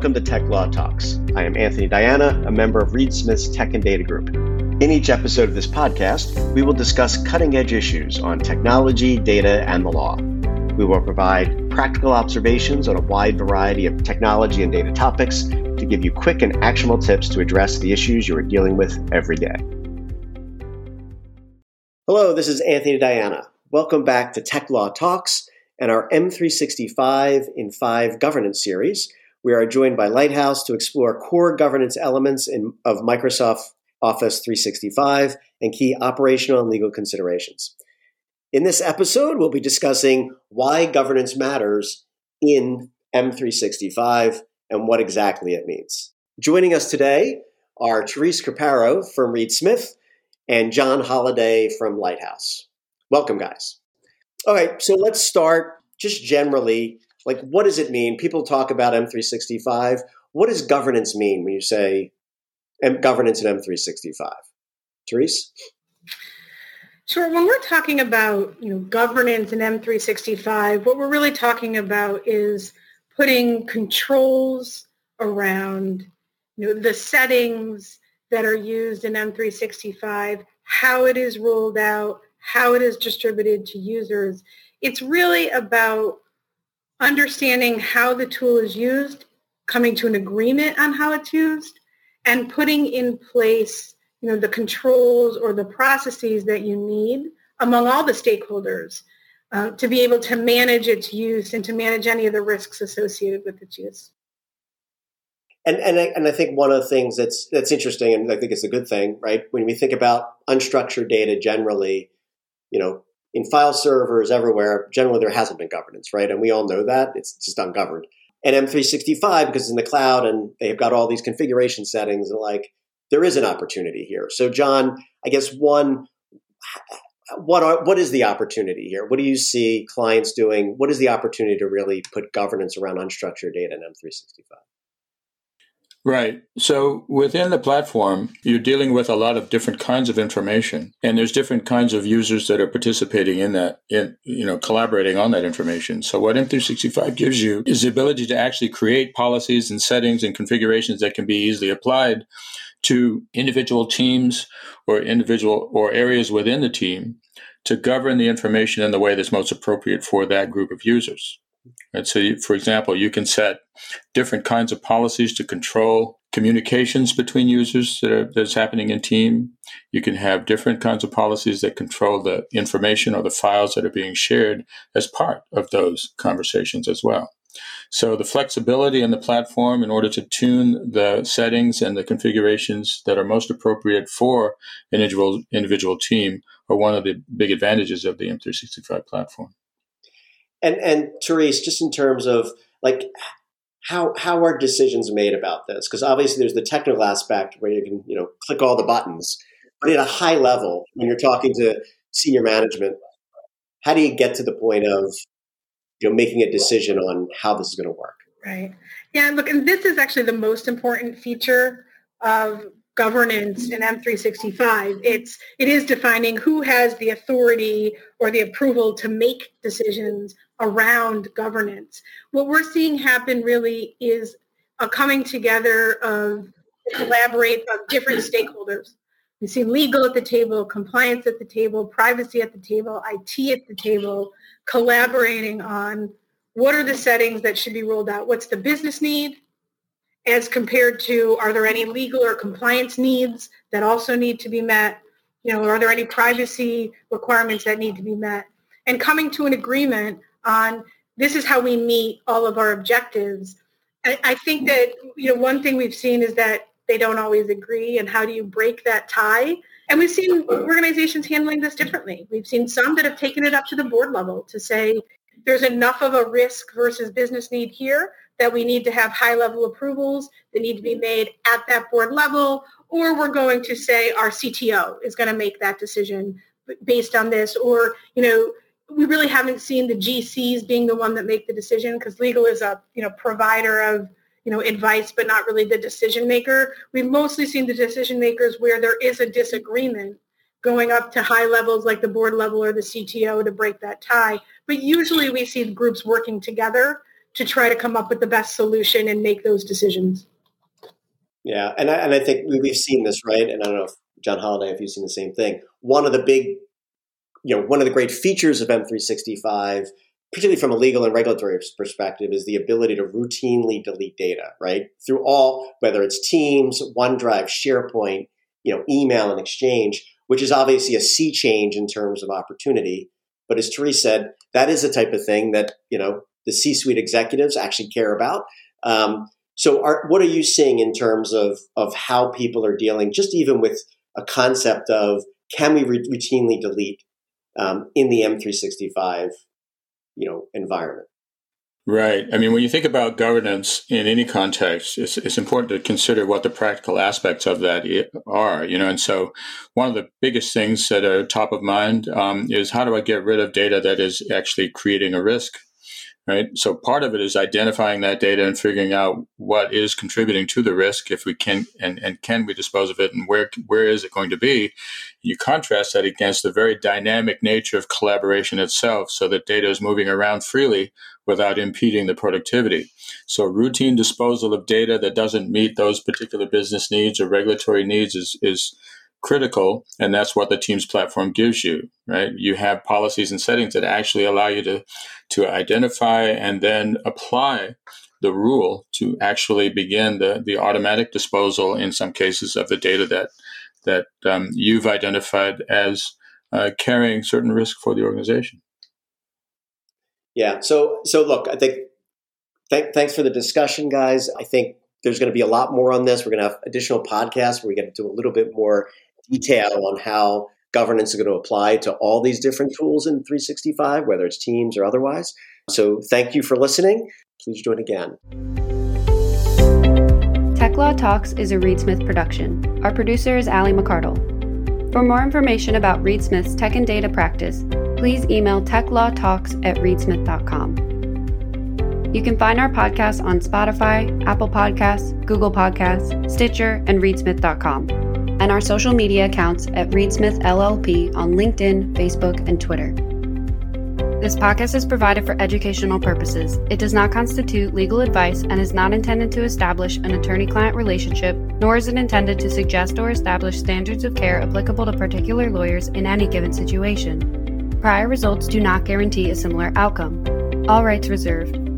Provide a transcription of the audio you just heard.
welcome to Tech Law Talks. I am Anthony Diana, a member of Reed Smith's Tech and Data Group. In each episode of this podcast, we will discuss cutting edge issues on technology, data, and the law. We will provide practical observations on a wide variety of technology and data topics to give you quick and actionable tips to address the issues you are dealing with every day. Hello, this is Anthony Diana. Welcome back to Tech Law Talks and our M365 in 5 governance series. We are joined by Lighthouse to explore core governance elements in, of Microsoft Office 365 and key operational and legal considerations. In this episode, we'll be discussing why governance matters in M365 and what exactly it means. Joining us today are Therese Craparo from Reed Smith and John Holliday from Lighthouse. Welcome, guys. All right, so let's start just generally. Like, what does it mean? People talk about M365. What does governance mean when you say M- governance in M365? Therese? Sure. When we're talking about you know governance in M365, what we're really talking about is putting controls around you know the settings that are used in M365, how it is rolled out, how it is distributed to users. It's really about understanding how the tool is used, coming to an agreement on how it's used, and putting in place you know, the controls or the processes that you need among all the stakeholders uh, to be able to manage its use and to manage any of the risks associated with its use. And and I, and I think one of the things that's that's interesting, and I think it's a good thing, right? When we think about unstructured data generally, you know, in file servers everywhere, generally there hasn't been governance, right? And we all know that it's just ungoverned. And M365 because it's in the cloud and they've got all these configuration settings and like there is an opportunity here. So, John, I guess one, what are what is the opportunity here? What do you see clients doing? What is the opportunity to really put governance around unstructured data in M365? Right. So within the platform, you're dealing with a lot of different kinds of information, and there's different kinds of users that are participating in that, in you know, collaborating on that information. So what M365 gives you is the ability to actually create policies and settings and configurations that can be easily applied to individual teams or individual or areas within the team to govern the information in the way that's most appropriate for that group of users. And so, you, for example, you can set different kinds of policies to control communications between users that are, that's happening in team. You can have different kinds of policies that control the information or the files that are being shared as part of those conversations as well. So the flexibility in the platform in order to tune the settings and the configurations that are most appropriate for an individual, individual team are one of the big advantages of the M365 platform. And and Therese, just in terms of like how how are decisions made about this? Because obviously there's the technical aspect where you can you know click all the buttons, but at a high level, when you're talking to senior management, how do you get to the point of you know making a decision on how this is going to work? Right. Yeah look and this is actually the most important feature of governance in m365 it's it is defining who has the authority or the approval to make decisions around governance what we're seeing happen really is a coming together of collaborate of different stakeholders We see legal at the table, compliance at the table, privacy at the table, IT at the table, collaborating on what are the settings that should be rolled out? What's the business need as compared to are there any legal or compliance needs that also need to be met? You know, are there any privacy requirements that need to be met? And coming to an agreement on this is how we meet all of our objectives. I, I think that, you know, one thing we've seen is that they don't always agree and how do you break that tie and we've seen organizations handling this differently we've seen some that have taken it up to the board level to say there's enough of a risk versus business need here that we need to have high level approvals that need to be made at that board level or we're going to say our cto is going to make that decision based on this or you know we really haven't seen the gcs being the one that make the decision because legal is a you know provider of you know, advice, but not really the decision maker. We've mostly seen the decision makers where there is a disagreement going up to high levels like the board level or the CTO to break that tie. But usually we see groups working together to try to come up with the best solution and make those decisions. Yeah, and I, and I think we've seen this, right? And I don't know if John Holliday, if you've seen the same thing. One of the big, you know, one of the great features of M365, particularly from a legal and regulatory perspective, is the ability to routinely delete data, right? Through all, whether it's Teams, OneDrive, SharePoint, you know, email and Exchange, which is obviously a sea change in terms of opportunity. But as Therese said, that is the type of thing that you know the C-suite executives actually care about. Um, so, are, what are you seeing in terms of of how people are dealing, just even with a concept of can we re- routinely delete um, in the M365, you know, environment? Right. I mean, when you think about governance in any context, it's, it's important to consider what the practical aspects of that are, you know. And so, one of the biggest things that are top of mind um, is how do I get rid of data that is actually creating a risk right? So part of it is identifying that data and figuring out what is contributing to the risk, if we can, and, and can we dispose of it, and where where is it going to be? You contrast that against the very dynamic nature of collaboration itself, so that data is moving around freely without impeding the productivity. So routine disposal of data that doesn't meet those particular business needs or regulatory needs is is critical and that's what the teams platform gives you right? You have policies and settings that actually allow you to to identify and then apply the rule to actually begin the the automatic disposal in some cases of the data that that um, you've identified as uh, carrying certain risk for the organization. Yeah so so look i think th- thanks for the discussion guys. I think there's going to be a lot more on this. We're going to have additional podcasts where we get do a little bit more detail on how governance is going to apply to all these different tools in 365, whether it's Teams or otherwise. So thank you for listening. Please join again. Tech Law Talks is a Reed Smith production. Our producer is Ali McCardle. For more information about Reed Smith's tech and data practice, please email techlawtalks at reedsmith.com. You can find our podcast on Spotify, Apple Podcasts, Google Podcasts, Stitcher, and reedsmith.com and our social media accounts at ReedSmith LLP on LinkedIn, Facebook, and Twitter. This podcast is provided for educational purposes. It does not constitute legal advice and is not intended to establish an attorney client relationship, nor is it intended to suggest or establish standards of care applicable to particular lawyers in any given situation. Prior results do not guarantee a similar outcome. All rights reserved.